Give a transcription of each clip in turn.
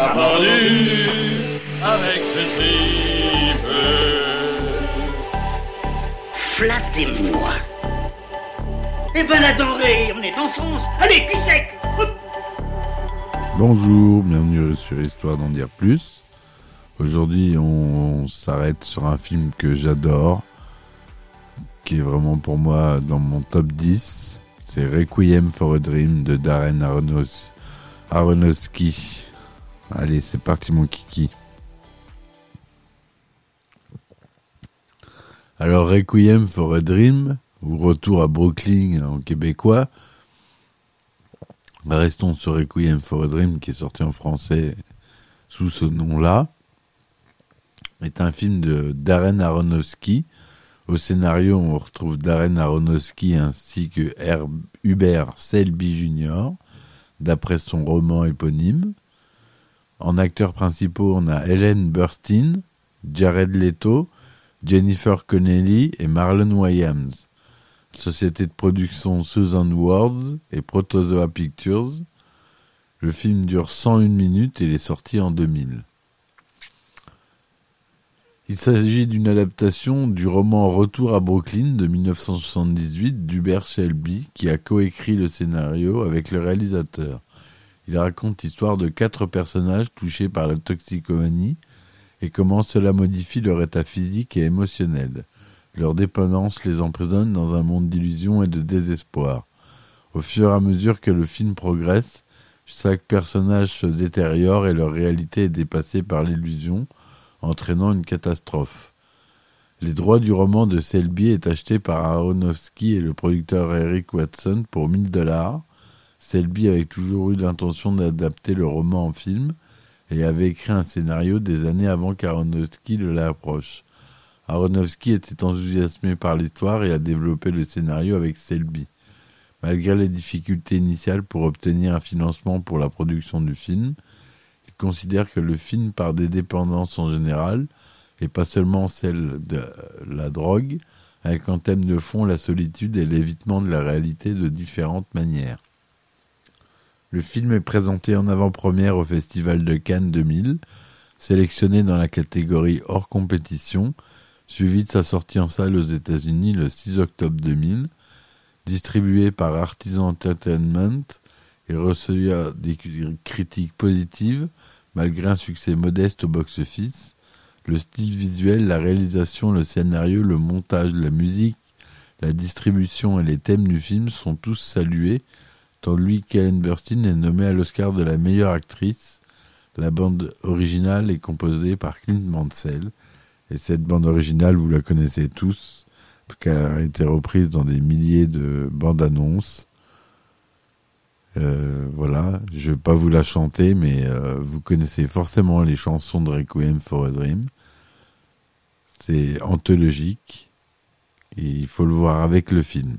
Pendu avec ce tripe. Flattez-moi. Eh ben la denrée, on est en France. Allez, cul sec. Bonjour, bienvenue sur Histoire d'en dire plus. Aujourd'hui, on, s'arrête sur un film que j'adore, qui est vraiment pour moi dans mon top 10. C'est Requiem for a Dream de Darren Aronos- Aronofsky. Allez, c'est parti mon kiki. Alors, Requiem for a Dream, ou Retour à Brooklyn en québécois, Restons sur Requiem for a Dream qui est sorti en français sous ce nom-là. est un film de Darren Aronofsky. Au scénario, on retrouve Darren Aronofsky ainsi que Hubert Selby Jr. d'après son roman éponyme. En acteurs principaux, on a Helen Burstyn, Jared Leto, Jennifer Connelly et Marlon Wayans société de production Susan Wards et Protozoa Pictures. Le film dure 101 minutes et est sorti en 2000. Il s'agit d'une adaptation du roman Retour à Brooklyn de 1978 d'Hubert Shelby qui a coécrit le scénario avec le réalisateur. Il raconte l'histoire de quatre personnages touchés par la toxicomanie et comment cela modifie leur état physique et émotionnel. Leur dépendance les emprisonne dans un monde d'illusions et de désespoir. Au fur et à mesure que le film progresse, chaque personnage se détériore et leur réalité est dépassée par l'illusion, entraînant une catastrophe. Les droits du roman de Selby est acheté par Aronofsky et le producteur Eric Watson pour 1000 dollars. Selby avait toujours eu l'intention d'adapter le roman en film et avait écrit un scénario des années avant qu'Aronofsky ne l'approche. Aronofsky était enthousiasmé par l'histoire et a développé le scénario avec Selby. Malgré les difficultés initiales pour obtenir un financement pour la production du film, il considère que le film part des dépendances en général, et pas seulement celle de la drogue, avec en thème de fond la solitude et l'évitement de la réalité de différentes manières. Le film est présenté en avant-première au Festival de Cannes 2000, sélectionné dans la catégorie hors compétition, suivi de sa sortie en salle aux États-Unis le 6 octobre 2000. Distribué par Artisan Entertainment, il reçoit des critiques positives malgré un succès modeste au box-office. Le style visuel, la réalisation, le scénario, le montage, la musique, la distribution et les thèmes du film sont tous salués, tandis qu'Ellen Burstyn est nommée à l'Oscar de la meilleure actrice. La bande originale est composée par Clint Mansell. Et cette bande originale, vous la connaissez tous, parce qu'elle a été reprise dans des milliers de bandes annonces. Euh, voilà, je vais pas vous la chanter, mais euh, vous connaissez forcément les chansons de Requiem for a Dream. C'est anthologique, et il faut le voir avec le film.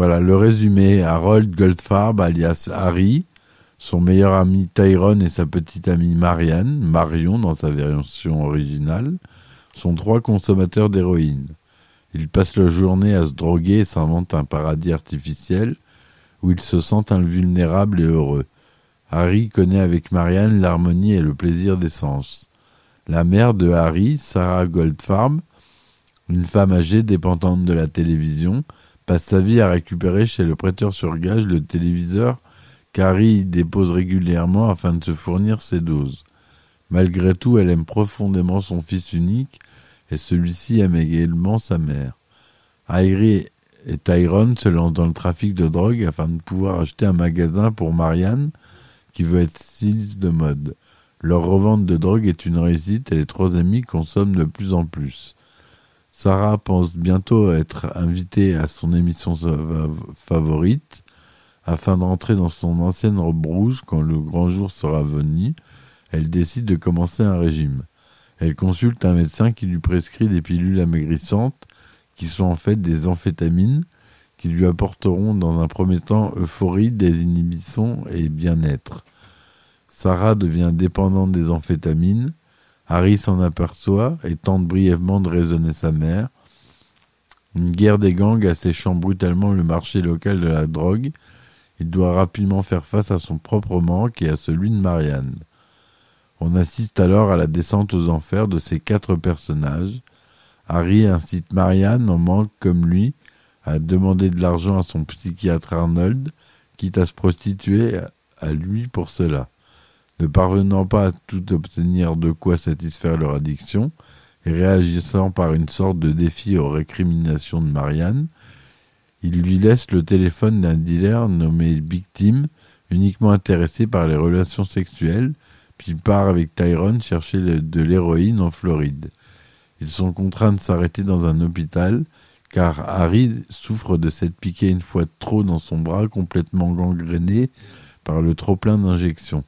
Voilà, le résumé, Harold Goldfarb, alias Harry, son meilleur ami Tyrone et sa petite amie Marianne, Marion dans sa version originale, sont trois consommateurs d'héroïne. Ils passent leur journée à se droguer et s'inventent un paradis artificiel où ils se sentent invulnérables et heureux. Harry connaît avec Marianne l'harmonie et le plaisir des sens. La mère de Harry, Sarah Goldfarb, une femme âgée dépendante de la télévision, passe sa vie à récupérer chez le prêteur sur gage le téléviseur qu'Harry dépose régulièrement afin de se fournir ses doses. Malgré tout, elle aime profondément son fils unique et celui-ci aime également sa mère. Harry et Tyrone se lancent dans le trafic de drogue afin de pouvoir acheter un magasin pour Marianne qui veut être styliste de mode. Leur revente de drogue est une réussite et les trois amis consomment de plus en plus. Sarah pense bientôt être invitée à son émission favorite afin d'entrer dans son ancienne robe rouge quand le grand jour sera venu. elle décide de commencer un régime. Elle consulte un médecin qui lui prescrit des pilules amaigrissantes qui sont en fait des amphétamines qui lui apporteront dans un premier temps euphorie, désinhibition et bien-être. Sarah devient dépendante des amphétamines. Harry s'en aperçoit et tente brièvement de raisonner sa mère. Une guerre des gangs asséchant brutalement le marché local de la drogue, il doit rapidement faire face à son propre manque et à celui de Marianne. On assiste alors à la descente aux enfers de ces quatre personnages. Harry incite Marianne, en manque comme lui, à demander de l'argent à son psychiatre Arnold, quitte à se prostituer à lui pour cela. Ne parvenant pas à tout obtenir de quoi satisfaire leur addiction, et réagissant par une sorte de défi aux récriminations de Marianne, il lui laisse le téléphone d'un dealer nommé Victime, uniquement intéressé par les relations sexuelles, puis part avec Tyrone chercher de l'héroïne en Floride. Ils sont contraints de s'arrêter dans un hôpital, car Harry souffre de cette piquée une fois trop dans son bras complètement gangréné par le trop-plein d'injections.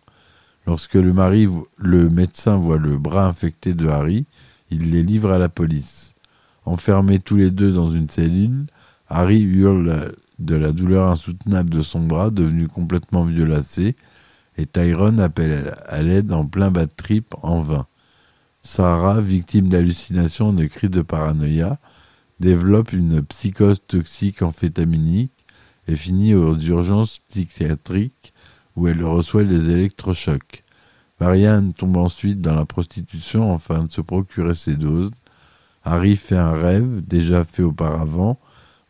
Lorsque le, mari, le médecin voit le bras infecté de Harry, il les livre à la police. Enfermés tous les deux dans une cellule, Harry hurle de la douleur insoutenable de son bras devenu complètement violacé, et Tyrone appelle à l'aide en plein bas de trip en vain. Sarah, victime d'hallucinations et de cris de paranoïa, développe une psychose toxique amphétaminique et finit aux urgences psychiatriques où elle reçoit des électrochocs. Marianne tombe ensuite dans la prostitution afin de se procurer ses doses. Harry fait un rêve, déjà fait auparavant,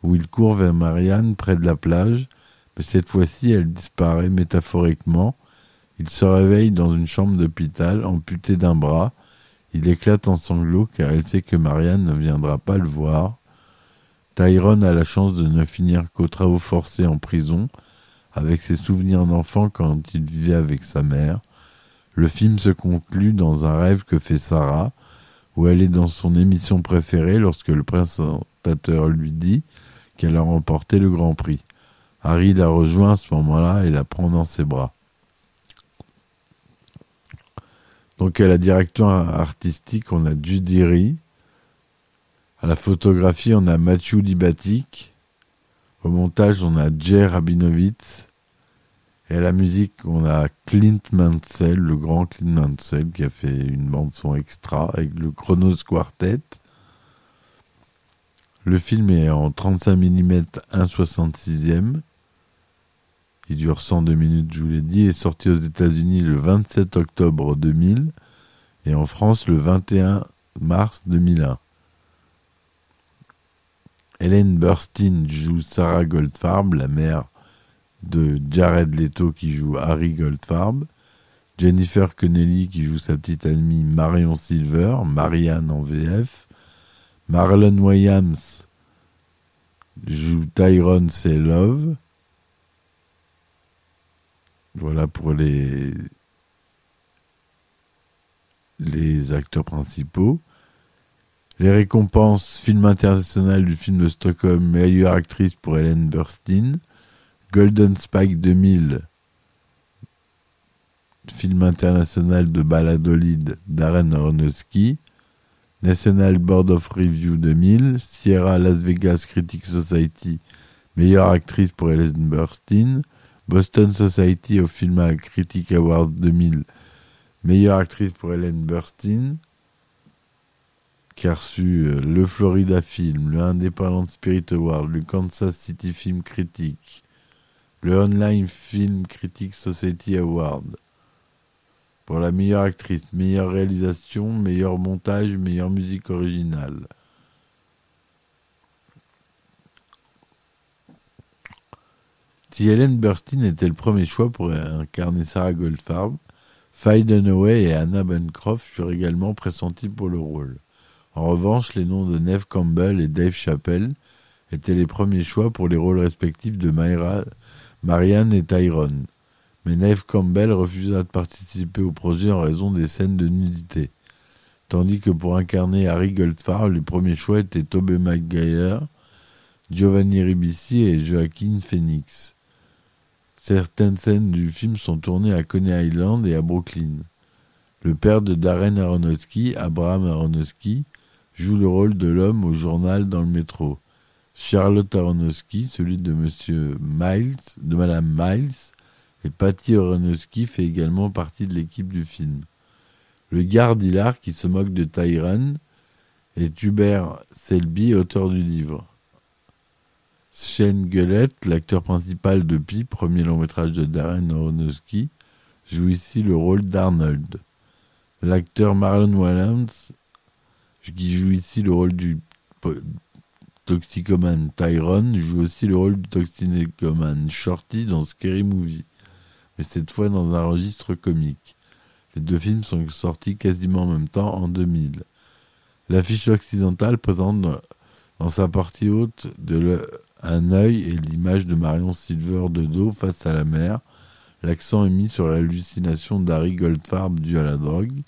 où il court vers Marianne près de la plage, mais cette fois-ci elle disparaît métaphoriquement. Il se réveille dans une chambre d'hôpital, amputé d'un bras. Il éclate en sanglots car elle sait que Marianne ne viendra pas le voir. Tyrone a la chance de ne finir qu'aux travaux forcés en prison, avec ses souvenirs d'enfant quand il vivait avec sa mère. Le film se conclut dans un rêve que fait Sarah, où elle est dans son émission préférée lorsque le présentateur lui dit qu'elle a remporté le Grand Prix. Harry la rejoint à ce moment-là et la prend dans ses bras. Donc à la direction artistique, on a Judy Ree. À la photographie, on a Mathieu Libatic. Au montage, on a Jay Rabinovitz. Et à la musique, on a Clint Mansell, le grand Clint Mansell, qui a fait une bande son extra avec le Chronos Quartet. Le film est en 35 mm 1,66e. Il dure 102 minutes, je vous l'ai dit. Il est sorti aux États-Unis le 27 octobre 2000 et en France le 21 mars 2001. Hélène Burstyn joue Sarah Goldfarb, la mère de Jared Leto qui joue Harry Goldfarb. Jennifer Connelly qui joue sa petite amie Marion Silver, Marianne en VF. Marlon Williams joue Tyrone C. Love. Voilà pour les acteurs principaux. Les récompenses film international du film de Stockholm, meilleure actrice pour Helen Burstyn. Golden Spike 2000, film international de Baladolid Darren Aronofsky. National Board of Review 2000, Sierra Las Vegas Critic Society, meilleure actrice pour Helen Burstyn, Boston Society of Film Critic Awards 2000, meilleure actrice pour Helen Burstyn, qui euh, le Florida Film, le Independent Spirit Award, le Kansas City Film Critic, le Online Film Critic Society Award pour la meilleure actrice, meilleure réalisation, meilleur montage, meilleure musique originale. Si Helen Burstyn était le premier choix pour incarner Sarah Goldfarb, Faye Dunaway et Anna Bancroft furent également pressentis pour le rôle. En revanche, les noms de Neve Campbell et Dave Chappelle étaient les premiers choix pour les rôles respectifs de Marianne et Tyrone mais Neve Campbell refusa de participer au projet en raison des scènes de nudité. Tandis que pour incarner Harry Goldfarb, les premiers choix étaient Tobey Maguire, Giovanni Ribisi et Joaquin Phoenix. Certaines scènes du film sont tournées à Coney Island et à Brooklyn. Le père de Darren Aronofsky, Abraham Aronofsky, joue le rôle de l'homme au journal dans le métro. Charlotte Aronofsky, celui de Monsieur Miles, de Madame Miles, et Patty Aronofsky fait également partie de l'équipe du film. Le garde hilar qui se moque de Tyran est Hubert Selby, auteur du livre. Shane Gullett, l'acteur principal de Pi, premier long métrage de Darren Aronofsky, joue ici le rôle d'Arnold. L'acteur Marlon Wayans, qui joue ici le rôle du toxicomane Tyrone, joue aussi le rôle du toxicomane Shorty dans Scary Movie, mais cette fois dans un registre comique. Les deux films sont sortis quasiment en même temps en 2000. L'affiche occidentale présente dans sa partie haute de un œil et l'image de Marion Silver de dos face à la mer. L'accent est mis sur l'hallucination d'Harry Goldfarb due à la drogue.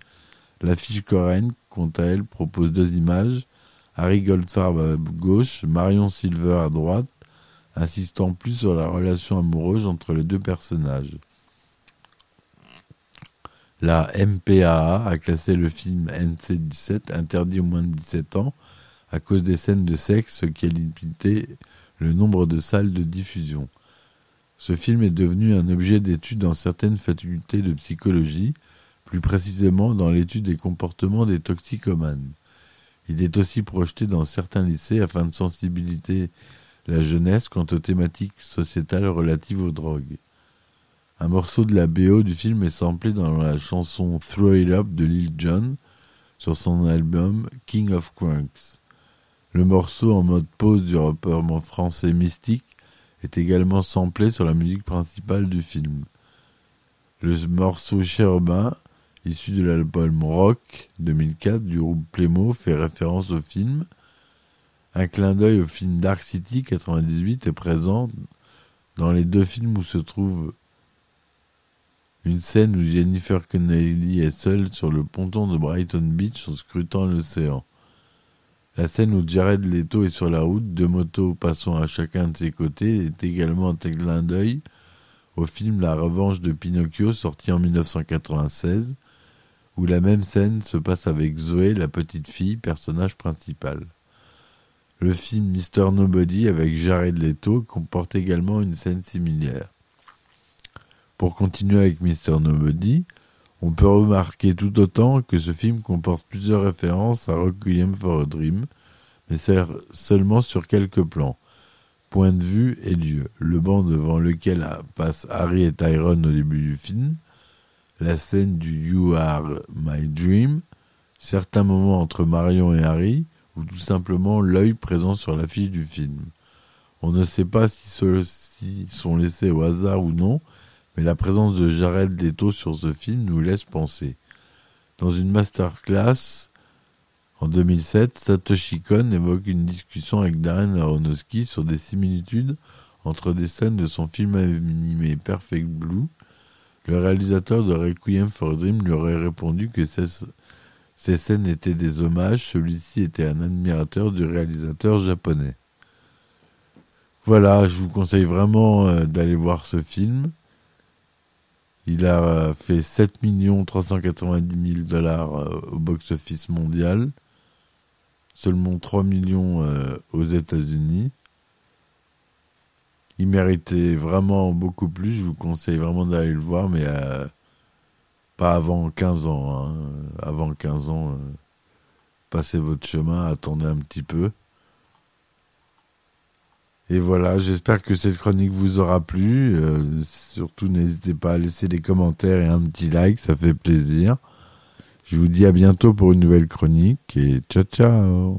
L'affiche coréenne, quant à elle, propose deux images. Harry Goldfarb à gauche, Marion Silver à droite, insistant plus sur la relation amoureuse entre les deux personnages. La MPAA a classé le film NC-17 interdit aux moins de 17 ans à cause des scènes de sexe, ce qui a limité le nombre de salles de diffusion. Ce film est devenu un objet d'étude dans certaines facultés de psychologie, plus précisément dans l'étude des comportements des toxicomanes. Il est aussi projeté dans certains lycées afin de sensibiliser la jeunesse quant aux thématiques sociétales relatives aux drogues. Un morceau de la BO du film est samplé dans la chanson Throw It Up de Lil Jon sur son album King of Crunks. Le morceau en mode pause du rappeur français Mystique est également samplé sur la musique principale du film. Le morceau Chérubin, issu de l'album Rock 2004 du groupe Plémo, fait référence au film. Un clin d'œil au film Dark City 98 est présent dans les deux films où se trouve une scène où Jennifer Connelly est seule sur le ponton de Brighton Beach en scrutant l'océan. La scène où Jared Leto est sur la route, deux motos passant à chacun de ses côtés, est également un clin d'œil au film La Revanche de Pinocchio sorti en 1996, où la même scène se passe avec Zoé, la petite fille, personnage principal. Le film Mr. Nobody avec Jared Leto comporte également une scène similaire. Pour continuer avec Mr. Nobody, on peut remarquer tout autant que ce film comporte plusieurs références à Requiem for a Dream, mais seulement sur quelques plans. Point de vue et lieu. Le banc devant lequel passent Harry et Tyrone au début du film, la scène du You Are My Dream, certains moments entre Marion et Harry, ou tout simplement l'œil présent sur l'affiche du film. On ne sait pas si ceux-ci sont laissés au hasard ou non, mais la présence de Jared Leto sur ce film nous laisse penser. Dans une masterclass en 2007, Satoshi Kon évoque une discussion avec Darren Aronofsky sur des similitudes entre des scènes de son film animé Perfect Blue. Le réalisateur de Requiem for Dream lui aurait répondu que ces, scènes étaient des hommages, celui-ci était un admirateur du réalisateur japonais. Voilà, je vous conseille vraiment euh, d'aller voir ce film. Il a fait 7 390 000 dollars euh, au box-office mondial, seulement 3 millions euh, aux États-Unis. Il méritait vraiment beaucoup plus. Je vous conseille vraiment d'aller le voir, mais euh, pas avant 15 ans. Hein. Avant 15 ans, passez votre chemin, attendez un petit peu. Et voilà, j'espère que cette chronique vous aura plu. Euh, surtout, n'hésitez pas à laisser des commentaires et un petit like, ça fait plaisir. Je vous dis à bientôt pour une nouvelle chronique et ciao ciao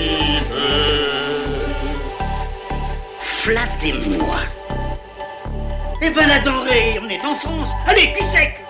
Flattez-moi Eh ben la denrée, on est en France. Allez, cul sec